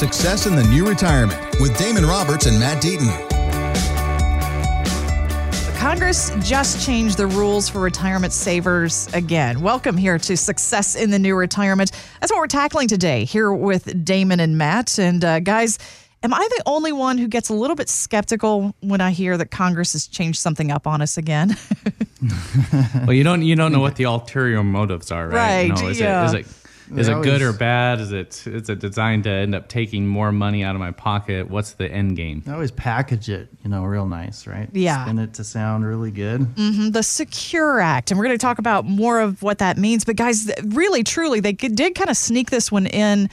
Success in the New Retirement with Damon Roberts and Matt Deaton. Congress just changed the rules for retirement savers again. Welcome here to Success in the New Retirement. That's what we're tackling today here with Damon and Matt. And uh, guys, am I the only one who gets a little bit skeptical when I hear that Congress has changed something up on us again? well, you don't you don't know what the ulterior motives are, right? Right. You know, is yeah. it is it is They it good or bad? Is it is it designed to end up taking more money out of my pocket? What's the end game? I always package it, you know, real nice, right? Yeah. Spin it to sound really good. Mhm, the Secure Act. And we're going to talk about more of what that means. But, guys, really, truly, they did kind of sneak this one in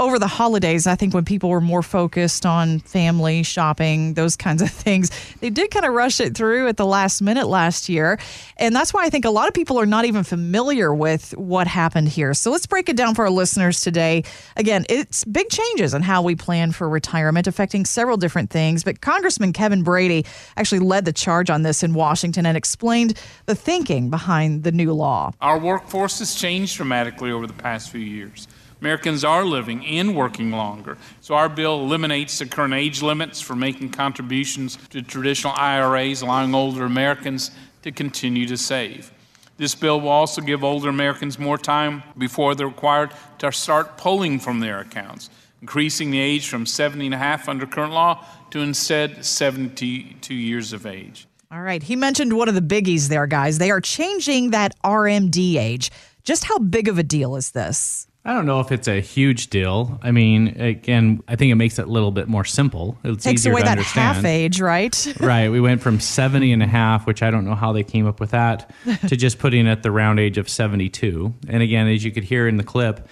over the holidays. I think when people were more focused on family, shopping, those kinds of things, they did kind of rush it through at the last minute last year. And that's why I think a lot of people are not even familiar with what happened here. So let's break it down for our listeners today. Again, it's big changes in how we plan for retirement, affecting several different things. But Congressman Kevin Brady actually led the charge on this in Washington and explained the thinking behind the new law. Our workforce has changed dramatically over the past few years. Americans are living and working longer, so our bill eliminates the current age limits for making contributions to traditional IRAs, allowing older Americans to continue to save. This bill will also give older Americans more time before they're required to start pulling from their accounts, increasing the age from 70 and a half under current law to instead 72 years of age. All right. He mentioned one of the biggies there, guys. They are changing that RMD age. Just how big of a deal is this? I don't know if it's a huge deal. I mean, again, I think it makes it a little bit more simple. It's Takes easier away to that understand. half age, right? right. We went from 70 and a half, which I don't know how they came up with that, to just putting it at the round age of 72. And again, as you could hear in the clip,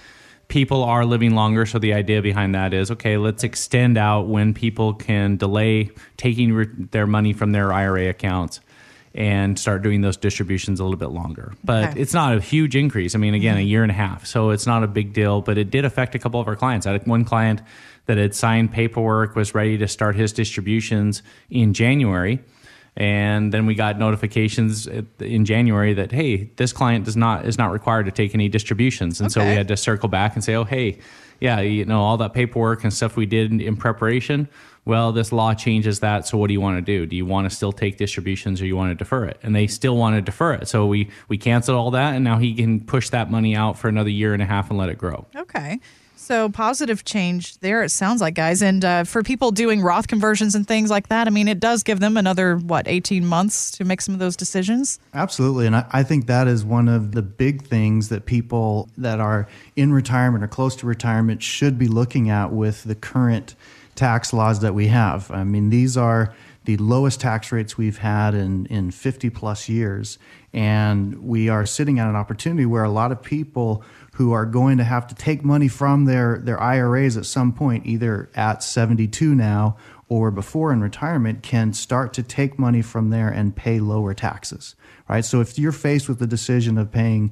people are living longer. So the idea behind that is okay, let's extend out when people can delay taking re- their money from their IRA accounts and start doing those distributions a little bit longer. But Okay. it's not a huge increase. I mean, again, a mm-hmm. year and a half. So it's not a big deal, but it did affect a couple of our clients. I had one client that had signed paperwork, was ready to start his distributions in January. And then we got notifications in January that hey, this client does not is not required to take any distributions, and so we had to circle back and say, oh hey, yeah, you know all that paperwork and stuff we did in, in preparation. Well, this law changes that. So what do you want to do? Do you want to still take distributions or you want to defer it? And they still want to defer it. So we we canceled all that, and now he can push that money out for another year and a half and let it grow. Okay. So positive change there, it sounds like, guys. And uh, for people doing Roth conversions and things like that, I mean, it does give them another, what, 18 months to make some of those decisions? Absolutely. And I, I think that is one of the big things that people that are in retirement or close to retirement should be looking at with the current tax laws that we have. I mean, these are the lowest tax rates we've had in, in 50 plus years. And we are sitting at an opportunity where a lot of people who are going to have to take money from their, their IRAs at some point, either at 72 now or before in retirement, can start to take money from there and pay lower taxes, right? So if you're faced with the decision of paying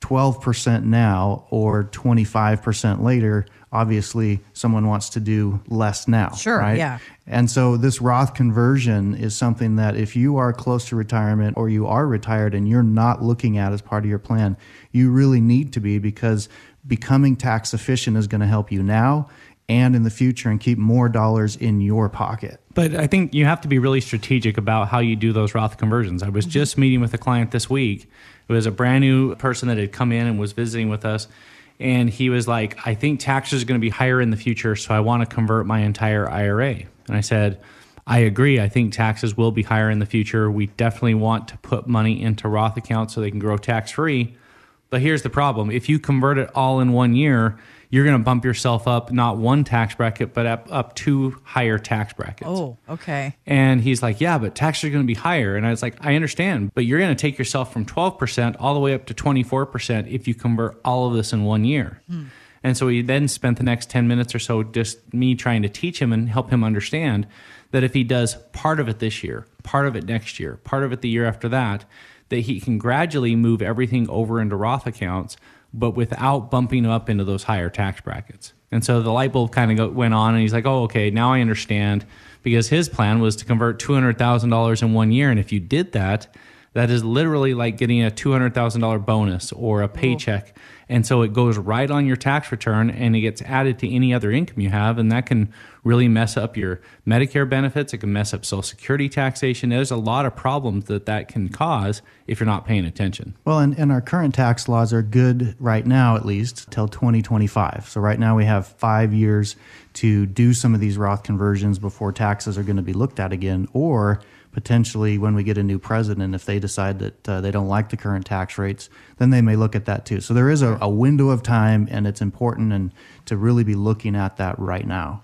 12% now or 25% later, obviously someone wants to do less now. Sure, right? yeah. And so this Roth conversion is something that if you are close to retirement or you are retired and you're not looking at as part of your plan, you really need to be because becoming tax efficient is going to help you now and in the future and keep more dollars in your pocket. But I think you have to be really strategic about how you do those Roth conversions. I was mm-hmm. just meeting with a client this week. It was a brand new person that had come in and was visiting with us. And he was like, I think taxes are going to be higher in the future, so I want to convert my entire IRA. And I said, I agree. I think taxes will be higher in the future. We definitely want to put money into Roth accounts so they can grow tax free. But here's the problem if you convert it all in one year, you're going to bump yourself up not one tax bracket, but up, up two higher tax brackets. Oh, okay. And he's like, Yeah, but taxes are going to be higher. And I was like, I understand, but you're going to take yourself from 12% all the way up to 24% if you convert all of this in one year. Hmm. And so he then spent the next 10 minutes or so just me trying to teach him and help him understand that if he does part of it this year, part of it next year, part of it the year after that, that he can gradually move everything over into Roth accounts, but without bumping up into those higher tax brackets. And so the light bulb kind of went on, and he's like, "Oh, okay, now I understand." Because his plan was to convert two hundred thousand dollars in one year, and if you did that, That is literally like getting a $200,000 bonus or a paycheck. And so it goes right on your tax return and it gets added to any other income you have. And that can really mess up your Medicare benefits. It can mess up Social Security taxation. There's a lot of problems that that can cause if you're not paying attention. Well, and, and our current tax laws are good right now, at least till 2025. So right now we have five years to do some of these Roth conversions before taxes are going to be looked at again, or potentially when we get a new president, if they decide that uh, they don't like the current tax rates, then they may look at that too. So there is a, a window of time, and it's important and to really be looking at that right now.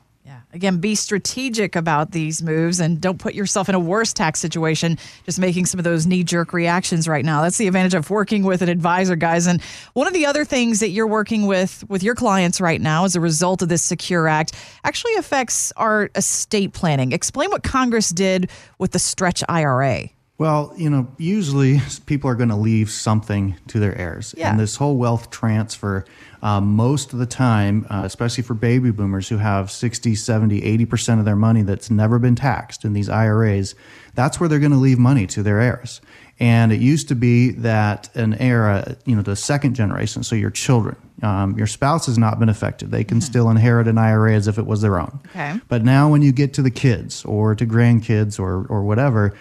Again, be strategic about these moves and don't put yourself in a worse tax situation just making some of those knee jerk reactions right now. That's the advantage of working with an advisor, guys. And one of the other things that you're working with with your clients right now as a result of this Secure Act actually affects our estate planning. Explain what Congress did with the Stretch IRA. Well, you know, usually people are going to leave something to their heirs. Yeah. And this whole wealth transfer, um, most of the time, uh, especially for baby boomers who have 60, 70, 80% of their money that's never been taxed in these IRAs, that's where they're going to leave money to their heirs. And it used to be that an heir, uh, you know, the second generation, so your children, um, your spouse has not been affected. They can still inherit an IRA as if it was their own. Okay. But now, when you get to the kids or to grandkids or, or whatever,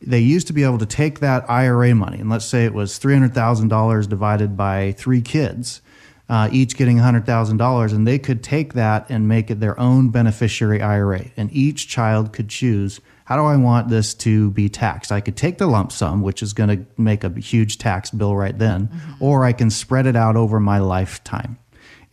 they used to be able to take that IRA money, and let's say it was $300,000 divided by three kids, uh, each getting $100,000, and they could take that and make it their own beneficiary IRA. And each child could choose how do I want this to be taxed? I could take the lump sum, which is going to make a huge tax bill right then, or I can spread it out over my lifetime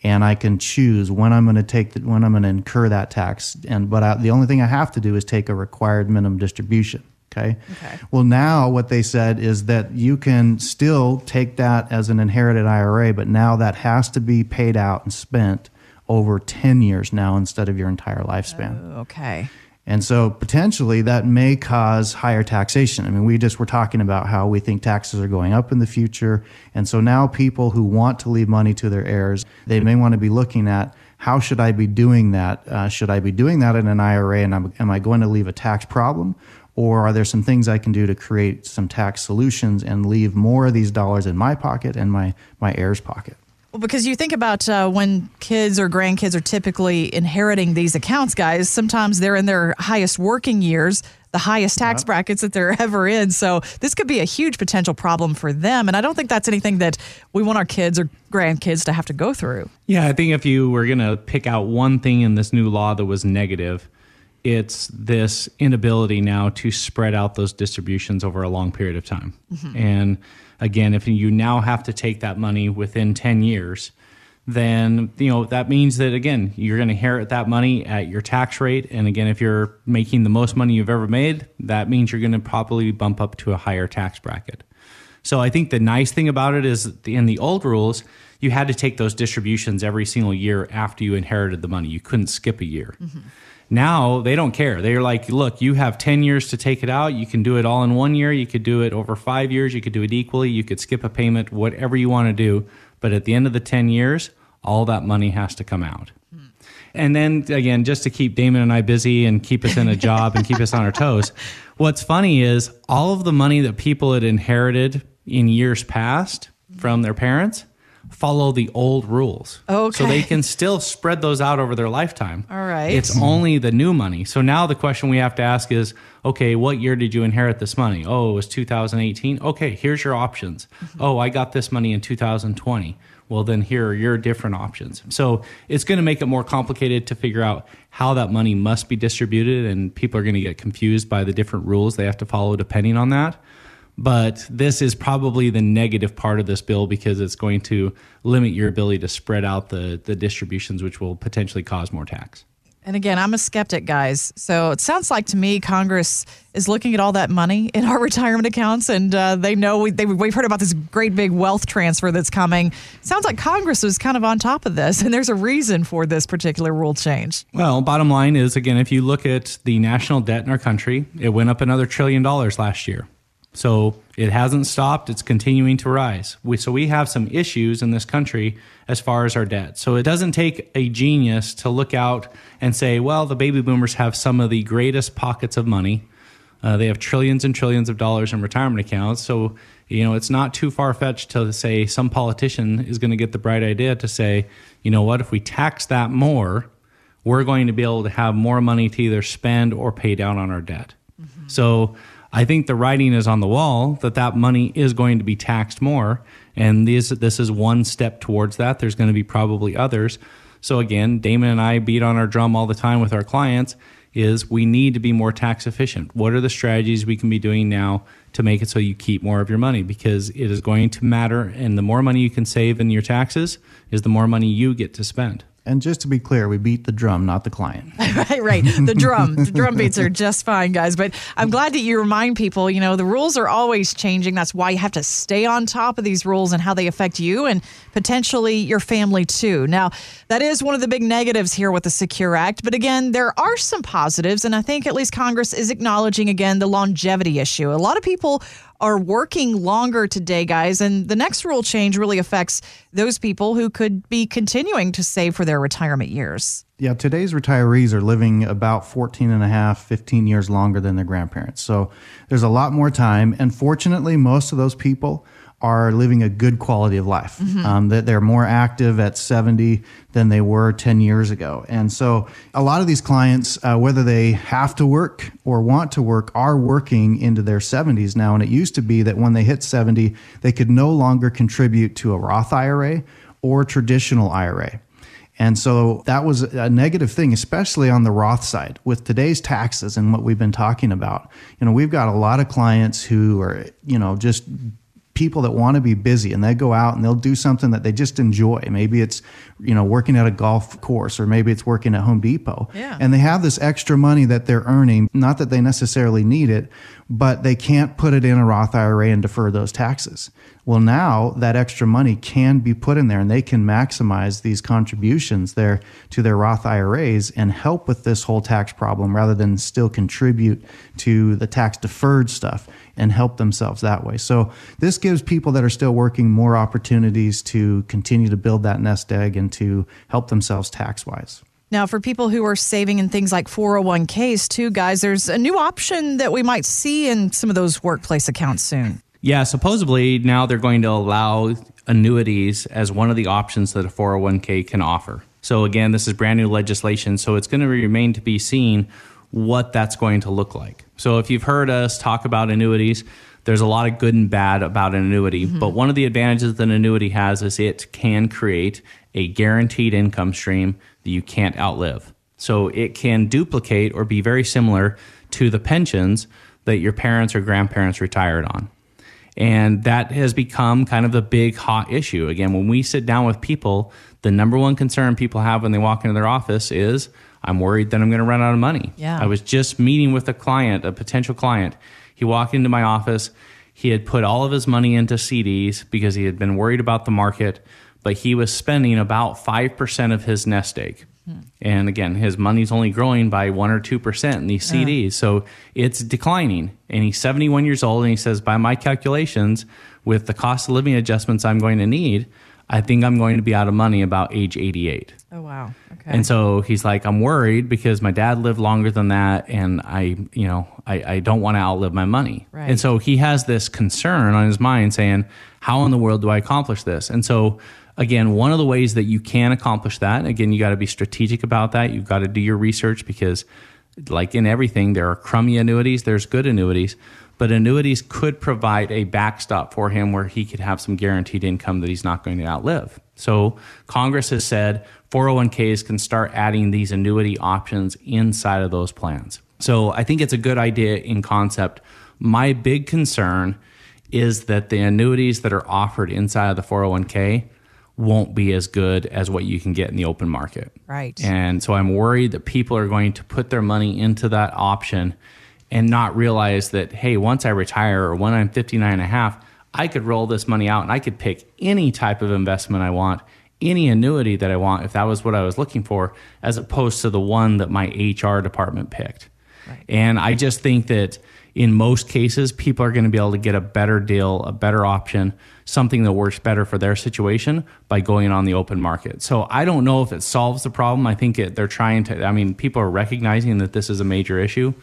and I can choose when I'm going to take the, when I'm going to incur that tax. And but I, the only thing I have to do is take a required minimum distribution. Okay? Okay. Well, now what they said is that you can still take that as an inherited IRA, but now that has to be paid out and spent over 10 years now instead of your entire lifespan. Okay. And so potentially that may cause higher taxation. I mean, we just were talking about how we think taxes are going up in the future. And so now people who want to leave money to their heirs, they may want to be looking at how should I be doing that? Uh, should I be doing that in an IRA? And am, am I going to leave a tax problem? Or are there some things I can do to create some tax solutions and leave more of these dollars in my pocket and my, my heirs' pocket? Well, because you think about uh, when kids or grandkids are typically inheriting these accounts, guys, sometimes they're in their highest working years, the highest tax brackets that they're ever in. So this could be a huge potential problem for them. And I don't think that's anything that we want our kids or grandkids to have to go through. Yeah, I think if you were going to pick out one thing in this new law that was negative, it's this inability now to spread out those distributions over a long period of time. Mm-hmm. And again, if you now have to take that money within 10 years, then you know that means that again you're going to inherit that money at your tax rate and again if you're making the most money you've ever made that means you're going to probably bump up to a higher tax bracket so I think the nice thing about it is in the old rules, you had to take those distributions every single year after you inherited the money. You couldn't skip a year. Mm-hmm. Now they don't care. They're like, look, you have 10 years to take it out. You can do it all in one year. You could do it over five years. You could do it equally. You could skip a payment, whatever you want to do. But at the end of the 10 years, all that money has to come out. Hmm. And then again, just to keep Damon and I busy and keep us in a job and keep us on our toes, what's funny is all of the money that people had inherited in years past from their parents follow the old rules. So they can still spread those out over their lifetime. All right. It's only the new money. So now the question we have to ask is okay, what year did you inherit this money? Oh, it was 2018. Okay, here's your options. Mm-hmm. Oh, I got this money in 2020. Well, then here are your different options. So it's going to make it more complicated to figure out how that money must be distributed, and people are going to get confused by the different rules they have to follow depending on that. But this is probably the negative part of this bill because it's going to limit your ability to spread out the, the distributions, which will potentially cause more tax. And again, I'm a skeptic, guys. So it sounds like to me Congress is looking at all that money in our retirement accounts, and uh, they know we, they, we've heard about this great big wealth transfer that's coming. Sounds like Congress is kind of on top of this, and there's a reason for this particular rule change. Well, bottom line is again, if you look at the national debt in our country, it went up another trillion dollars last year. So it hasn't stopped, it's continuing to rise. We, so we have some issues in this country as far as our debt. So it doesn't take a genius to look out and say, well, the baby boomers have some of the greatest pockets of money. Uh, they have trillions and trillions of dollars in retirement accounts. So, you know, it's not too far fetched to say some politician is going to get the bright idea to say, you know what, if we tax that more, we're going to be able to have more money to either spend or pay down on our debt. Mm-hmm. So, I think the writing is on the wall that that money is going to be taxed more. And this, this is one step towards that. There's going to be probably others. So again, Damon and I beat on our drum all the time with our clients is we need to be more tax efficient. What are the strategies we can be doing now to make it so you keep more of your money because it is going to matter and the more money you can save in your taxes is the more money you get to spend. And just to be clear, we beat the drum, not the client. right, right. The drum. the drum beats are just fine, guys. But I'm glad that you remind people, you know, the rules are always changing. That's why you have to stay on top of these rules and how they affect you and potentially your family too. Now, that is one of the big negatives here with the Secure Act. But again, there are some positives. And I think at least Congress is acknowledging again the longevity issue. A lot of people are working longer today, guys. And the next rule change really affects those people who could be continuing to save for their retirement years. Yeah, today's retirees are living about 14 and a half, 15 years longer than their grandparents. So there's a lot more time. And fortunately, most of those people are living a good quality of life. Mm-hmm. Um, that they're more active at 70 than they were 10 years ago. And so a lot of these clients, uh, whether they have to work or want to work, are working into their 70s now. And it used to be that when they hit 70, they could no longer contribute to a Roth IRA or traditional IRA. And so that was a negative thing, especially on the Roth side. With today's taxes and what we've been talking about, you know, we've got a lot of clients who are, you know, just people that want to be busy and they go out and they'll do something that they just enjoy. Maybe it's, you know, working at a golf course or maybe it's working at Home Depot. Yeah. And they have this extra money that they're earning, not that they necessarily need it, but they can't put it in a Roth IRA and defer those taxes. Well, now that extra money can be put in there and they can maximize these contributions there to their Roth IRAs and help with this whole tax problem rather than still contribute to the tax deferred stuff and help themselves that way. So this gives people that are still working more opportunities to continue to build that nest egg and to help themselves tax wise. Now, for people who are saving in things like 401ks, too, guys, there's a new option that we might see in some of those workplace accounts soon. Yeah, supposedly now they're going to allow annuities as one of the options that a 401k can offer. So, again, this is brand new legislation, so it's going to remain to be seen what that's going to look like. So if you've heard us talk about annuities, there's a lot of good and bad about an annuity, mm-hmm. but one of the advantages that an annuity has is it can create a guaranteed income stream that you can't outlive. So it can duplicate or be very similar to the pensions that your parents or grandparents retired on. And that has become kind of the big hot issue. Again, when we sit down with people, the number one concern people have when they walk into their office is I'm worried that I'm going to run out of money. Yeah. I was just meeting with a client, a potential client. He walked into my office. He had put all of his money into CDs because he had been worried about the market, but he was spending about 5% of his nest egg. Hmm. And again, his money's only growing by 1 or 2% in these CDs. So it's declining. And he's 71 years old and he says, by my calculations, with the cost of living adjustments I'm going to need, I think I'm going to be out of money about age 88. Oh, wow. Okay. And so he's like, I'm worried because my dad lived longer than that. And I, you know, I, I don't want to outlive my money. Right. And so he has this concern on his mind saying, how in the world do I accomplish this? And so, again, one of the ways that you can accomplish that, again, you got to be strategic about that. You've got to do your research because, like in everything, there are crummy annuities, there's good annuities but annuities could provide a backstop for him where he could have some guaranteed income that he's not going to outlive. So Congress has said 401ks can start adding these annuity options inside of those plans. So I think it's a good idea in concept. My big concern is that the annuities that are offered inside of the 401k won't be as good as what you can get in the open market. Right. And so I'm worried that people are going to put their money into that option and not realize that, hey, once I retire or when I'm 59 and a half, I could roll this money out and I could pick any type of investment I want, any annuity that I want, if that was what I was looking for, as opposed to the one that my HR department picked. Right. And I just think that in most cases, people are going to be able to get a better deal, a better option, something that works better for their situation by going on the open market. So I don't know if it solves the problem. I think it, they're trying to, I mean, people are recognizing that this is a major issue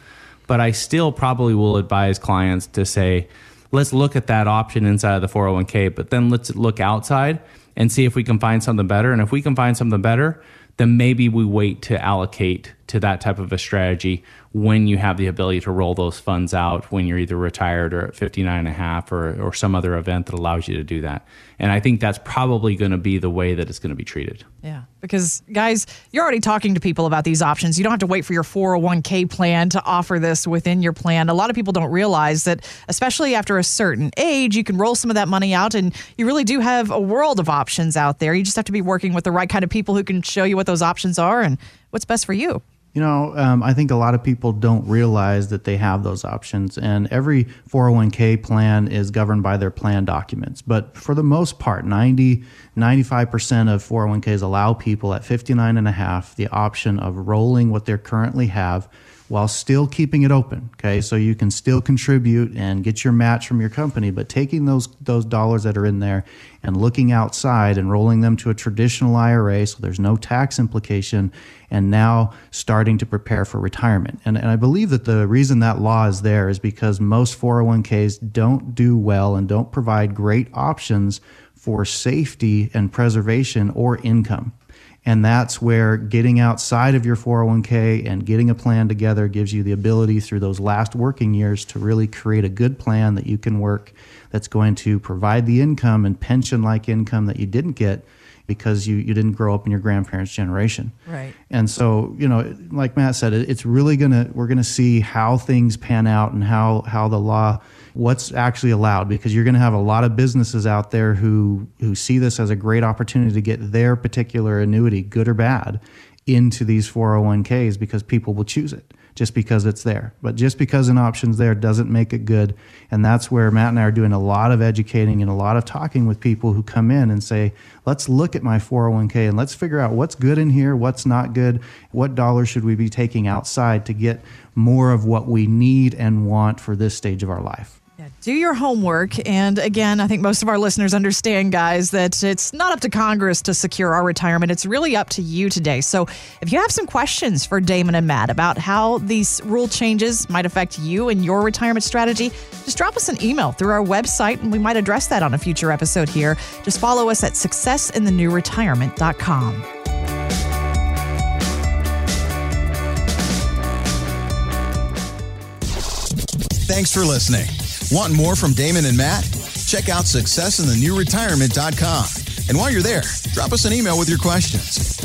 But I still probably will advise clients to say, let's look at that option inside of the 401k, but then let's look outside and see if we can find something better. And if we can find something better, then maybe we wait to allocate to that type of a strategy when you have the ability to roll those funds out when you're either retired or at 59 and a half or, or some other event that allows you to do that. And I think that's probably going to be the way that it's going to be treated. Yeah. Because, guys, you're already talking to people about these options. You don't have to wait for your 401k plan to offer this within your plan. A lot of people don't realize that, especially after a certain age, you can roll some of that money out and you really do have a world of options out there. You just have to be working with the right kind of people who can show you what those options are and what's best for you. You know, um, I think a lot of people don't realize that they have those options, and every 401k plan is governed by their plan documents. But for the most part, 90, 95% of 401ks allow people at 59 and a half the option of rolling what they currently have while still keeping it open. Okay, so you can still contribute and get your match from your company, but taking those those dollars that are in there and looking outside and rolling them to a traditional IRA, so there's no tax implication, and now starting to prepare for retirement. And, and I believe that the reason that law is there is because most 401ks don't do well and don't provide great options for safety and preservation or income. And that's where getting outside of your 401k and getting a plan together gives you the ability through those last working years to really create a good plan that you can work that's going to provide the income and pension like income that you didn't get because you, you didn't grow up in your grandparents' generation. Right. And so, you know, like Matt said, it's really gonna we're gonna see how things pan out and how how the law what's actually allowed because you're going to have a lot of businesses out there who who see this as a great opportunity to get their particular annuity, good or bad, into these 401ks because people will choose it just because it's there. But just because an option's there doesn't make it good. And that's where Matt and I are doing a lot of educating and a lot of talking with people who come in and say, let's look at my 401k and let's figure out what's good in here, what's not good, what dollars should we be taking outside to get more of what we need and want for this stage of our life. Do your homework. And again, I think most of our listeners understand, guys, that it's not up to Congress to secure our retirement. It's really up to you today. So if you have some questions for Damon and Matt about how these rule changes might affect you and your retirement strategy, just drop us an email through our website and we might address that on a future episode here. Just follow us at successinthenewretirement.com. Thanks for listening. Want more from Damon and Matt? Check out successinthenewretirement.com. And while you're there, drop us an email with your questions.